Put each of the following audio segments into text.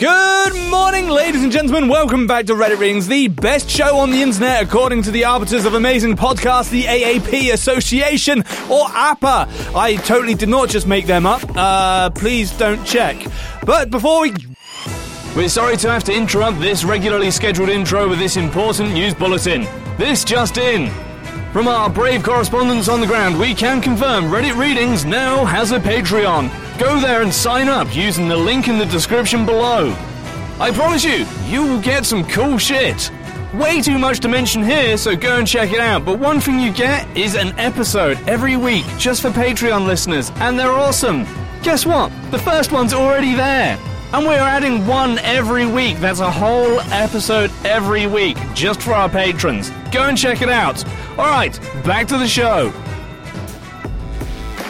Good morning, ladies and gentlemen. Welcome back to Reddit Readings, the best show on the internet, according to the arbiters of amazing podcasts, the AAP Association, or APA. I totally did not just make them up. Uh, please don't check. But before we We're sorry to have to interrupt this regularly scheduled intro with this important news bulletin. This just in. From our brave correspondents on the ground, we can confirm Reddit Readings now has a Patreon. Go there and sign up using the link in the description below. I promise you, you will get some cool shit. Way too much to mention here, so go and check it out. But one thing you get is an episode every week just for Patreon listeners, and they're awesome. Guess what? The first one's already there. And we're adding one every week. That's a whole episode every week just for our patrons. Go and check it out. All right, back to the show.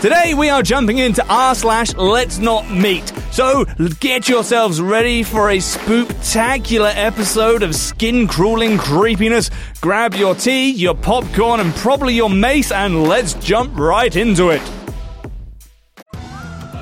Today we are jumping into r slash let's not meet. So get yourselves ready for a spooktacular episode of skin crawling creepiness. Grab your tea, your popcorn, and probably your mace, and let's jump right into it.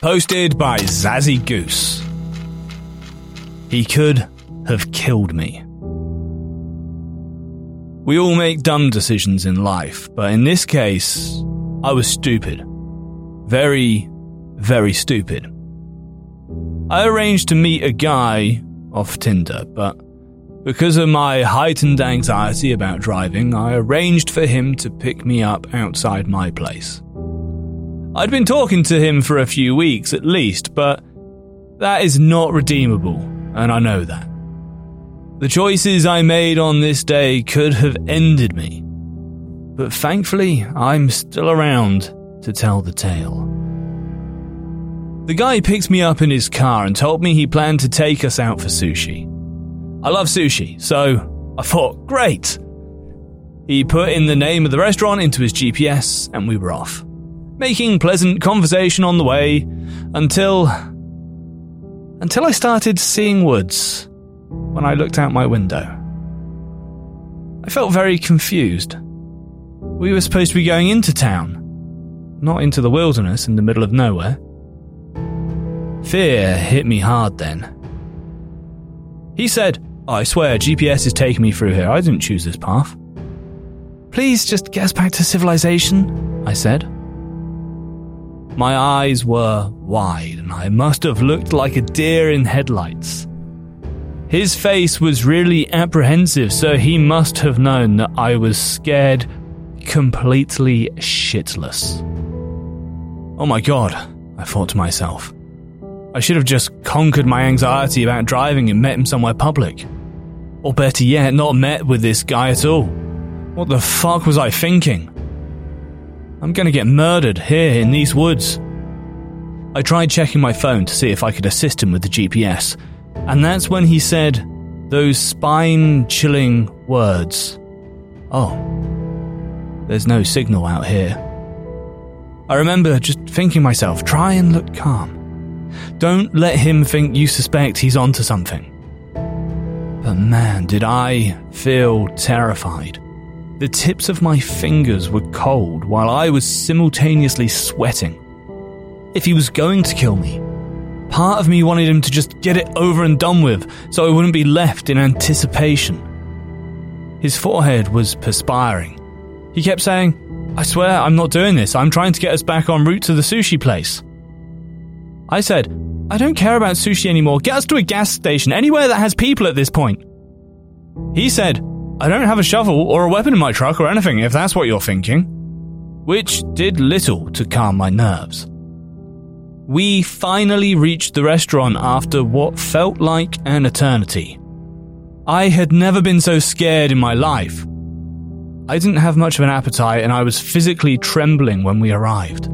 Posted by Zazzy Goose. He could have killed me. We all make dumb decisions in life, but in this case, I was stupid. Very, very stupid. I arranged to meet a guy off Tinder, but because of my heightened anxiety about driving, I arranged for him to pick me up outside my place. I'd been talking to him for a few weeks at least, but that is not redeemable, and I know that. The choices I made on this day could have ended me, but thankfully I'm still around to tell the tale. The guy picked me up in his car and told me he planned to take us out for sushi. I love sushi, so I thought, great. He put in the name of the restaurant into his GPS and we were off making pleasant conversation on the way until until I started seeing woods when I looked out my window. I felt very confused. We were supposed to be going into town, not into the wilderness in the middle of nowhere. Fear hit me hard then. He said, I swear GPS is taking me through here. I didn't choose this path. Please just get us back to civilization, I said. My eyes were wide, and I must have looked like a deer in headlights. His face was really apprehensive, so he must have known that I was scared completely shitless. Oh my god, I thought to myself. I should have just conquered my anxiety about driving and met him somewhere public. Or better yet, not met with this guy at all. What the fuck was I thinking? I'm gonna get murdered here in these woods. I tried checking my phone to see if I could assist him with the GPS, and that's when he said those spine chilling words. Oh, there's no signal out here. I remember just thinking myself, try and look calm. Don't let him think you suspect he's onto something. But man, did I feel terrified. The tips of my fingers were cold while I was simultaneously sweating. If he was going to kill me, part of me wanted him to just get it over and done with so I wouldn't be left in anticipation. His forehead was perspiring. He kept saying, I swear I'm not doing this. I'm trying to get us back en route to the sushi place. I said, I don't care about sushi anymore. Get us to a gas station, anywhere that has people at this point. He said, I don't have a shovel or a weapon in my truck or anything, if that's what you're thinking. Which did little to calm my nerves. We finally reached the restaurant after what felt like an eternity. I had never been so scared in my life. I didn't have much of an appetite and I was physically trembling when we arrived.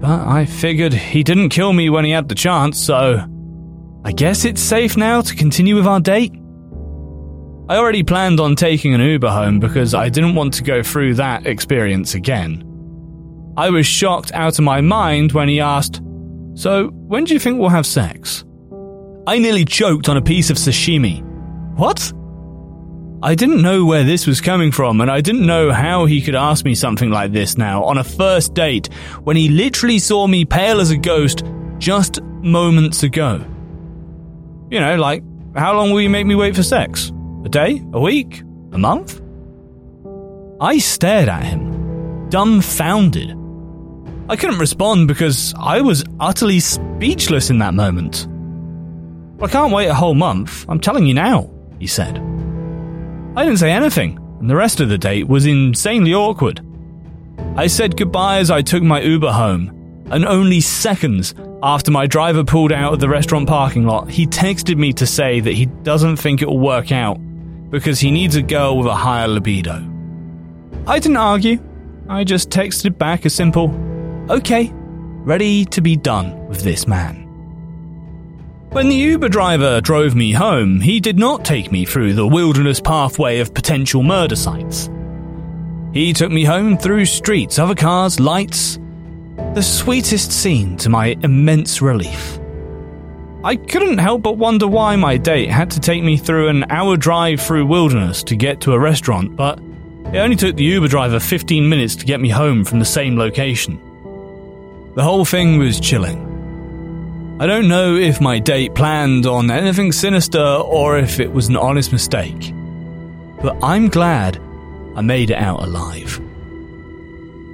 But I figured he didn't kill me when he had the chance, so I guess it's safe now to continue with our date. I already planned on taking an Uber home because I didn't want to go through that experience again. I was shocked out of my mind when he asked, So, when do you think we'll have sex? I nearly choked on a piece of sashimi. What? I didn't know where this was coming from, and I didn't know how he could ask me something like this now on a first date when he literally saw me pale as a ghost just moments ago. You know, like, how long will you make me wait for sex? A day? A week? A month? I stared at him, dumbfounded. I couldn't respond because I was utterly speechless in that moment. I can't wait a whole month, I'm telling you now, he said. I didn't say anything, and the rest of the date was insanely awkward. I said goodbye as I took my Uber home, and only seconds after my driver pulled out of the restaurant parking lot, he texted me to say that he doesn't think it will work out because he needs a girl with a higher libido. I didn't argue. I just texted back a simple, okay, ready to be done with this man. When the Uber driver drove me home, he did not take me through the wilderness pathway of potential murder sites. He took me home through streets, other cars, lights. The sweetest scene to my immense relief. I couldn't help but wonder why my date had to take me through an hour drive through wilderness to get to a restaurant, but it only took the Uber driver 15 minutes to get me home from the same location. The whole thing was chilling. I don't know if my date planned on anything sinister or if it was an honest mistake, but I'm glad I made it out alive.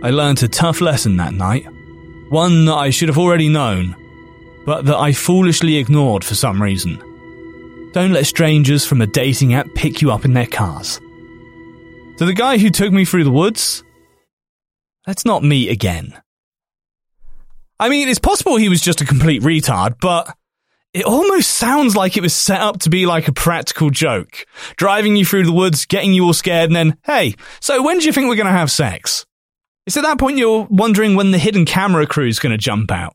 I learned a tough lesson that night, one that I should have already known but that I foolishly ignored for some reason. Don't let strangers from a dating app pick you up in their cars. To the guy who took me through the woods, let's not meet again. I mean, it's possible he was just a complete retard, but it almost sounds like it was set up to be like a practical joke. Driving you through the woods, getting you all scared, and then, hey, so when do you think we're going to have sex? It's at that point you're wondering when the hidden camera crew's going to jump out.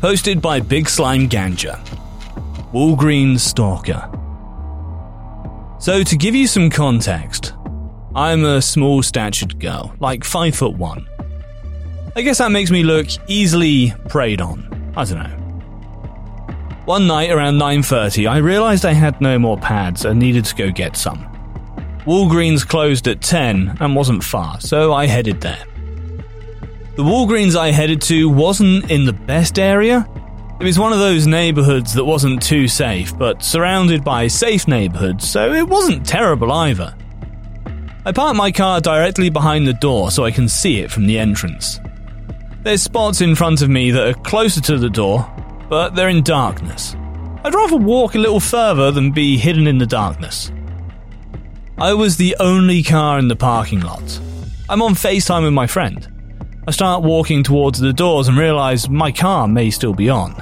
Hosted by Big Slime Ganja. Walgreens Stalker. So, to give you some context, I'm a small statured girl, like 5 foot 1. I guess that makes me look easily preyed on. I don't know. One night around 9:30, I realized I had no more pads and needed to go get some. Walgreens closed at 10 and wasn't far, so I headed there. The Walgreens I headed to wasn't in the best area. It was one of those neighborhoods that wasn't too safe, but surrounded by safe neighborhoods, so it wasn't terrible either. I parked my car directly behind the door so I can see it from the entrance. There's spots in front of me that are closer to the door, but they're in darkness. I'd rather walk a little further than be hidden in the darkness. I was the only car in the parking lot. I'm on FaceTime with my friend. I start walking towards the doors and realize my car may still be on.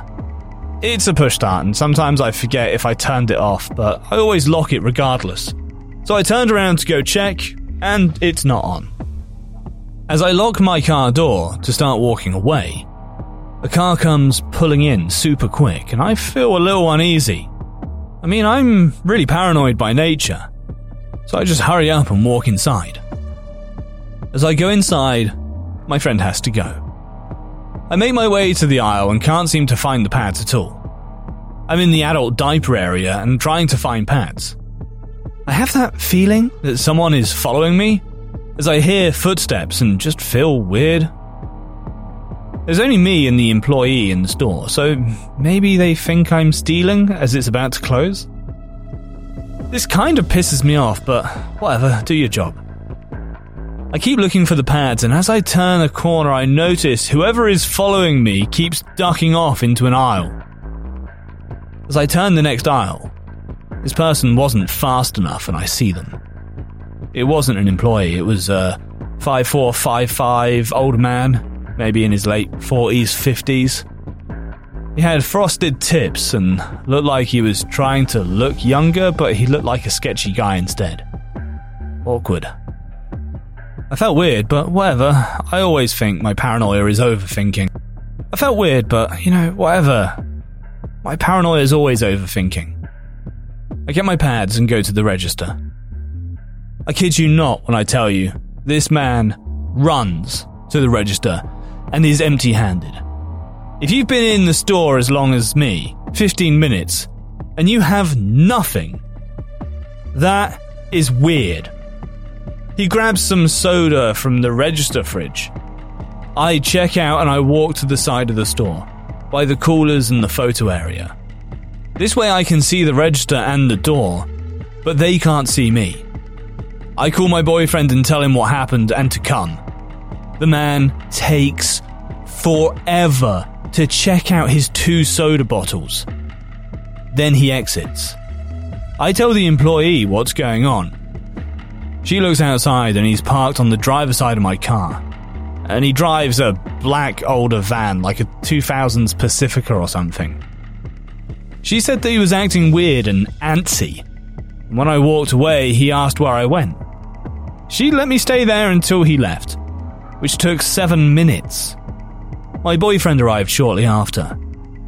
It's a push start, and sometimes I forget if I turned it off, but I always lock it regardless. So I turned around to go check, and it's not on. As I lock my car door to start walking away, a car comes pulling in super quick, and I feel a little uneasy. I mean, I'm really paranoid by nature, so I just hurry up and walk inside. As I go inside, my friend has to go. I make my way to the aisle and can't seem to find the pads at all. I'm in the adult diaper area and trying to find pads. I have that feeling that someone is following me as I hear footsteps and just feel weird. There's only me and the employee in the store, so maybe they think I'm stealing as it's about to close? This kind of pisses me off, but whatever, do your job. I keep looking for the pads, and as I turn a corner, I notice whoever is following me keeps ducking off into an aisle. As I turn the next aisle, this person wasn't fast enough, and I see them. It wasn't an employee, it was a 5455 old man, maybe in his late 40s, 50s. He had frosted tips and looked like he was trying to look younger, but he looked like a sketchy guy instead. Awkward. I felt weird, but whatever. I always think my paranoia is overthinking. I felt weird, but you know, whatever. My paranoia is always overthinking. I get my pads and go to the register. I kid you not when I tell you, this man runs to the register and is empty handed. If you've been in the store as long as me, 15 minutes, and you have nothing, that is weird. He grabs some soda from the register fridge. I check out and I walk to the side of the store, by the coolers and the photo area. This way I can see the register and the door, but they can't see me. I call my boyfriend and tell him what happened and to come. The man takes forever to check out his two soda bottles. Then he exits. I tell the employee what's going on. She looks outside and he's parked on the driver's side of my car. And he drives a black older van, like a 2000s Pacifica or something. She said that he was acting weird and antsy. When I walked away, he asked where I went. She let me stay there until he left, which took seven minutes. My boyfriend arrived shortly after.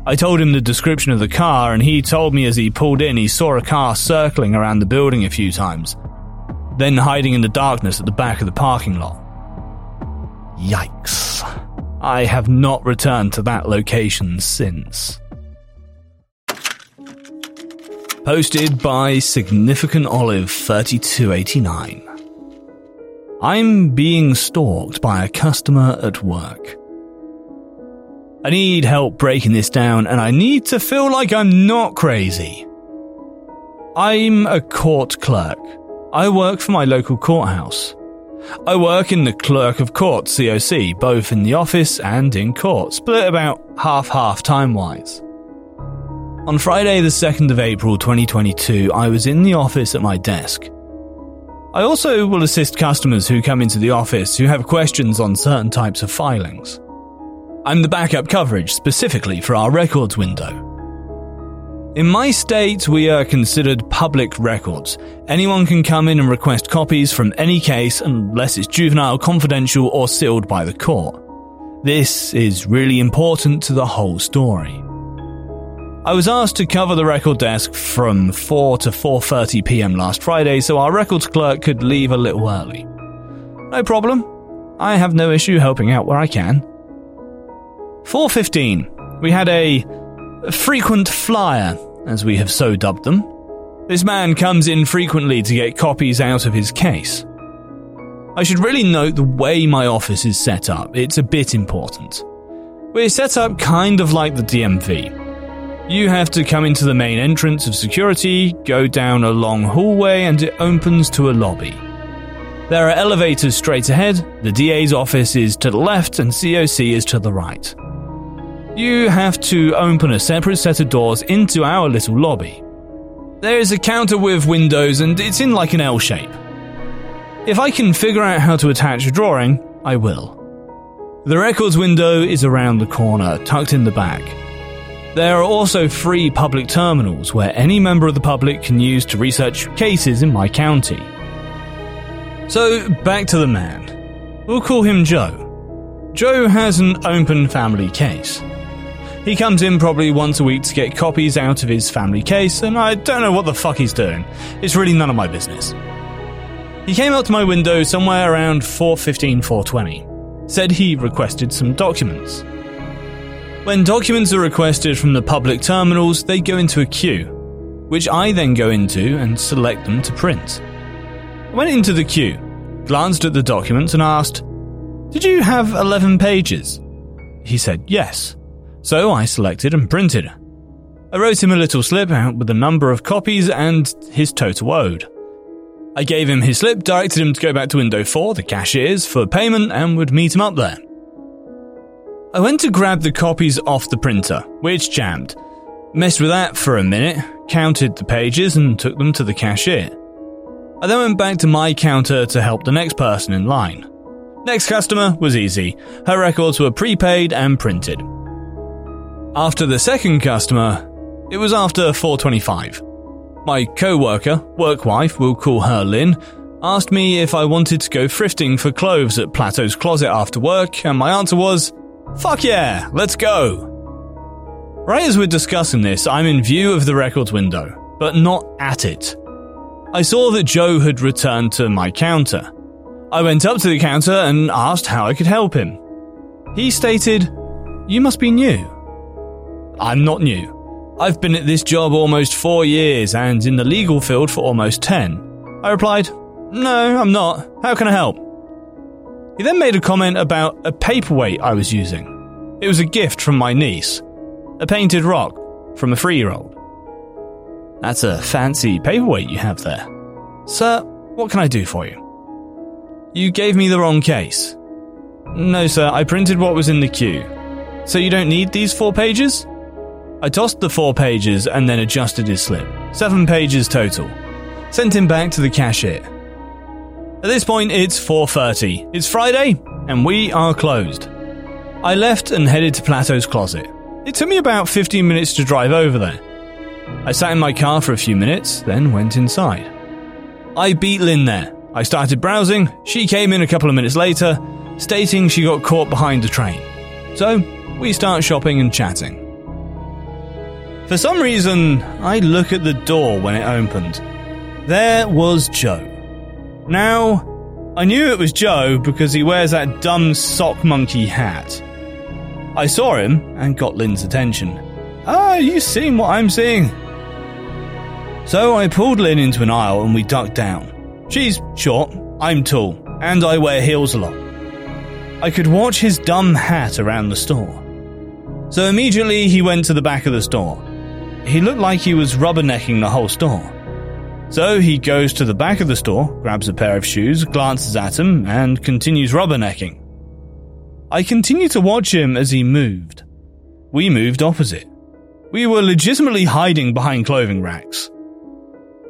I told him the description of the car, and he told me as he pulled in he saw a car circling around the building a few times then hiding in the darkness at the back of the parking lot. Yikes. I have not returned to that location since. Posted by Significant Olive 3289. I'm being stalked by a customer at work. I need help breaking this down, and I need to feel like I'm not crazy. I'm a court clerk I work for my local courthouse. I work in the Clerk of Court COC, both in the office and in court, split about half half time wise. On Friday, the 2nd of April 2022, I was in the office at my desk. I also will assist customers who come into the office who have questions on certain types of filings. I'm the backup coverage specifically for our records window. In my state, we are considered public records. Anyone can come in and request copies from any case unless it's juvenile, confidential, or sealed by the court. This is really important to the whole story. I was asked to cover the record desk from 4 to 4:30 p.m. last Friday so our records clerk could leave a little early. No problem. I have no issue helping out where I can. 4:15. We had a frequent flyer, as we have so dubbed them. This man comes in frequently to get copies out of his case. I should really note the way my office is set up, it's a bit important. We're set up kind of like the DMV. You have to come into the main entrance of security, go down a long hallway, and it opens to a lobby. There are elevators straight ahead, the DA's office is to the left, and COC is to the right you have to open a separate set of doors into our little lobby. There is a counter with windows and it's in like an L shape. If I can figure out how to attach a drawing, I will. The records window is around the corner, tucked in the back. There are also free public terminals where any member of the public can use to research cases in my county. So, back to the man. We'll call him Joe. Joe has an open family case. He comes in probably once a week to get copies out of his family case, and I don't know what the fuck he's doing. It's really none of my business. He came up to my window somewhere around 4.15, 4.20. said he requested some documents. When documents are requested from the public terminals, they go into a queue, which I then go into and select them to print. I went into the queue, glanced at the documents, and asked, Did you have 11 pages? He said yes. So I selected and printed. I wrote him a little slip out with the number of copies and his total owed. I gave him his slip, directed him to go back to window 4, the cashiers, for payment, and would meet him up there. I went to grab the copies off the printer, which jammed. Messed with that for a minute, counted the pages, and took them to the cashier. I then went back to my counter to help the next person in line. Next customer was easy. Her records were prepaid and printed. After the second customer, it was after 425. My co-worker, work wife, we'll call her Lynn, asked me if I wanted to go thrifting for clothes at Plato's Closet after work, and my answer was, Fuck yeah, let's go. Right as we're discussing this, I'm in view of the records window, but not at it. I saw that Joe had returned to my counter. I went up to the counter and asked how I could help him. He stated, You must be new. I'm not new. I've been at this job almost four years and in the legal field for almost ten. I replied, No, I'm not. How can I help? He then made a comment about a paperweight I was using. It was a gift from my niece, a painted rock from a three year old. That's a fancy paperweight you have there. Sir, what can I do for you? You gave me the wrong case. No, sir, I printed what was in the queue. So you don't need these four pages? I tossed the four pages and then adjusted his slip. Seven pages total. Sent him back to the cashier. At this point, it's 4.30. It's Friday, and we are closed. I left and headed to Plato's closet. It took me about 15 minutes to drive over there. I sat in my car for a few minutes, then went inside. I beat Lynn there. I started browsing, she came in a couple of minutes later, stating she got caught behind a train. So, we start shopping and chatting. For some reason, I look at the door when it opened. There was Joe. Now, I knew it was Joe because he wears that dumb sock monkey hat. I saw him and got Lynn's attention. Ah, you seeing what I'm seeing? So I pulled Lynn into an aisle and we ducked down. She's short, I'm tall, and I wear heels a lot. I could watch his dumb hat around the store. So immediately he went to the back of the store. He looked like he was rubbernecking the whole store. So he goes to the back of the store, grabs a pair of shoes, glances at them, and continues rubbernecking. I continued to watch him as he moved. We moved opposite. We were legitimately hiding behind clothing racks.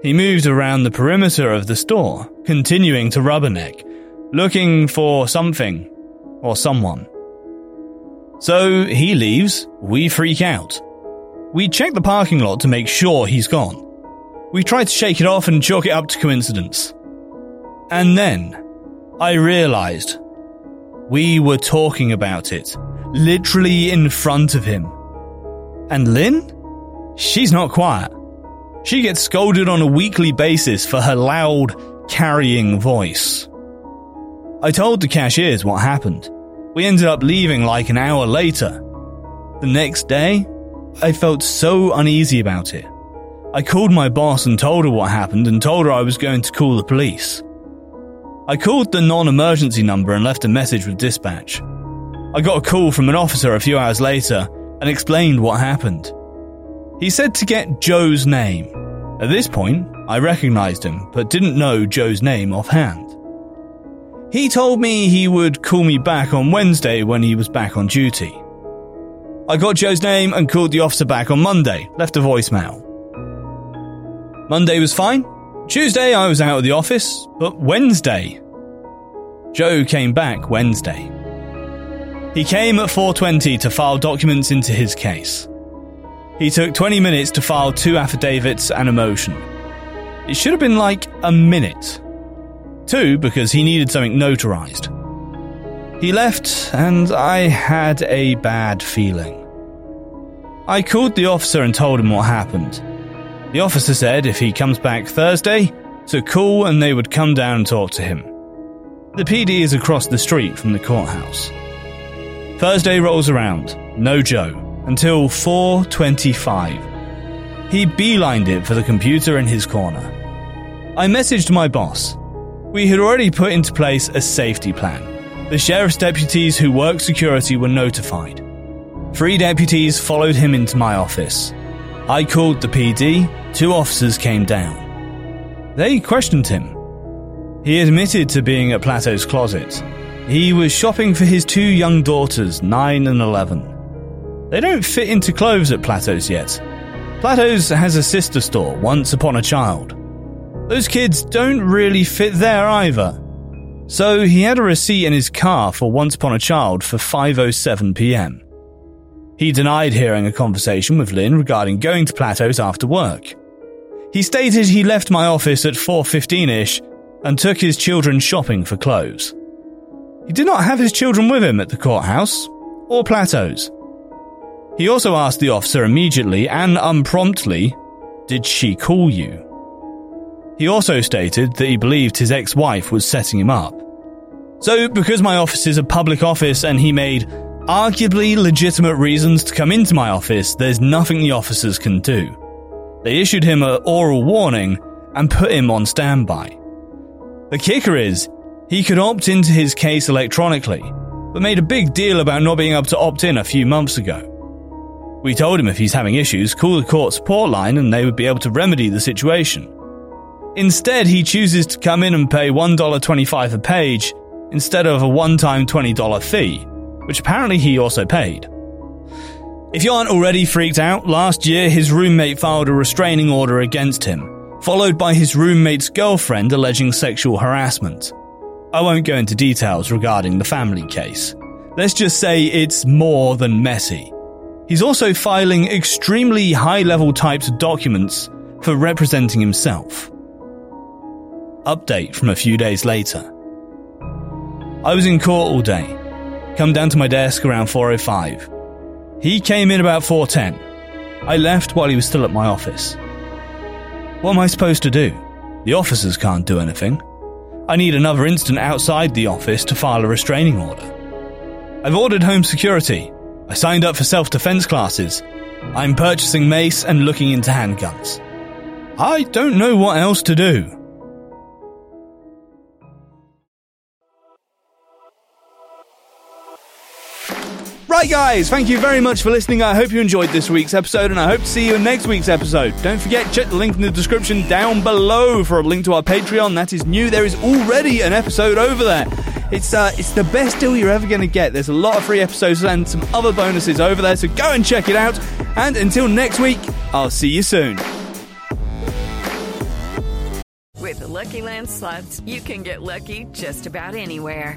He moved around the perimeter of the store, continuing to rubberneck, looking for something or someone. So he leaves, we freak out. We check the parking lot to make sure he's gone. We try to shake it off and chalk it up to coincidence. And then I realized we were talking about it, literally in front of him. And Lynn? She's not quiet. She gets scolded on a weekly basis for her loud, carrying voice. I told the cashiers what happened. We ended up leaving like an hour later. The next day, I felt so uneasy about it. I called my boss and told her what happened and told her I was going to call the police. I called the non emergency number and left a message with dispatch. I got a call from an officer a few hours later and explained what happened. He said to get Joe's name. At this point, I recognized him, but didn't know Joe's name offhand. He told me he would call me back on Wednesday when he was back on duty. I got Joe's name and called the officer back on Monday, left a voicemail. Monday was fine. Tuesday I was out of the office, but Wednesday. Joe came back Wednesday. He came at 4:20 to file documents into his case. He took 20 minutes to file two affidavits and a motion. It should have been like a minute. Two because he needed something notarized. He left and I had a bad feeling. I called the officer and told him what happened. The officer said if he comes back Thursday, to call and they would come down and talk to him. The PD is across the street from the courthouse. Thursday rolls around, no Joe, until 4:25. He beelined it for the computer in his corner. I messaged my boss. We had already put into place a safety plan. The sheriff's deputies who work security were notified. Three deputies followed him into my office. I called the PD, two officers came down. They questioned him. He admitted to being at Plato's closet. He was shopping for his two young daughters, 9 and 11. They don't fit into clothes at Plato's yet. Plato's has a sister store, Once Upon a Child. Those kids don't really fit there either. So he had a receipt in his car for Once Upon a Child for 5:07 p.m. He denied hearing a conversation with Lynn regarding going to Plato's after work. He stated he left my office at 4:15ish and took his children shopping for clothes. He did not have his children with him at the courthouse or Plato's. He also asked the officer immediately and unpromptly, Did she call you? He also stated that he believed his ex wife was setting him up. So, because my office is a public office and he made arguably legitimate reasons to come into my office, there's nothing the officers can do. They issued him an oral warning and put him on standby. The kicker is, he could opt into his case electronically, but made a big deal about not being able to opt in a few months ago. We told him if he's having issues, call the court support line and they would be able to remedy the situation. Instead, he chooses to come in and pay $1.25 a page instead of a one time $20 fee, which apparently he also paid. If you aren't already freaked out, last year his roommate filed a restraining order against him, followed by his roommate's girlfriend alleging sexual harassment. I won't go into details regarding the family case. Let's just say it's more than messy. He's also filing extremely high level types of documents for representing himself. Update from a few days later. I was in court all day. Come down to my desk around 4:05. He came in about 4:10. I left while he was still at my office. What am I supposed to do? The officers can't do anything. I need another instant outside the office to file a restraining order. I've ordered home security. I signed up for self-defense classes. I'm purchasing mace and looking into handguns. I don't know what else to do. Right, guys, thank you very much for listening. I hope you enjoyed this week's episode, and I hope to see you in next week's episode. Don't forget, check the link in the description down below for a link to our Patreon. That is new. There is already an episode over there. It's uh, it's the best deal you're ever going to get. There's a lot of free episodes and some other bonuses over there, so go and check it out. And until next week, I'll see you soon. With the Lucky Land slots, you can get lucky just about anywhere.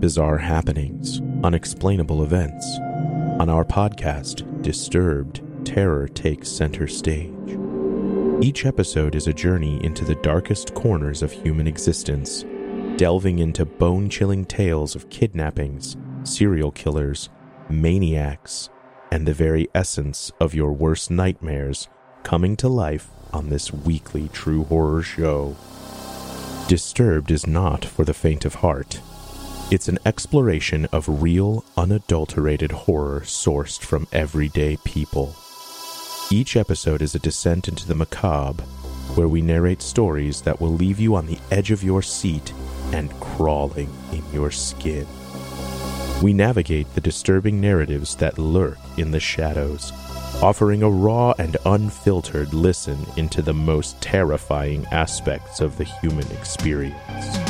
bizarre happenings, unexplainable events. On our podcast, Disturbed, terror takes center stage. Each episode is a journey into the darkest corners of human existence, delving into bone chilling tales of kidnappings, serial killers, maniacs, and the very essence of your worst nightmares coming to life on this weekly true horror show. Disturbed is not for the faint of heart. It's an exploration of real, unadulterated horror sourced from everyday people. Each episode is a descent into the macabre, where we narrate stories that will leave you on the edge of your seat and crawling in your skin. We navigate the disturbing narratives that lurk in the shadows, offering a raw and unfiltered listen into the most terrifying aspects of the human experience.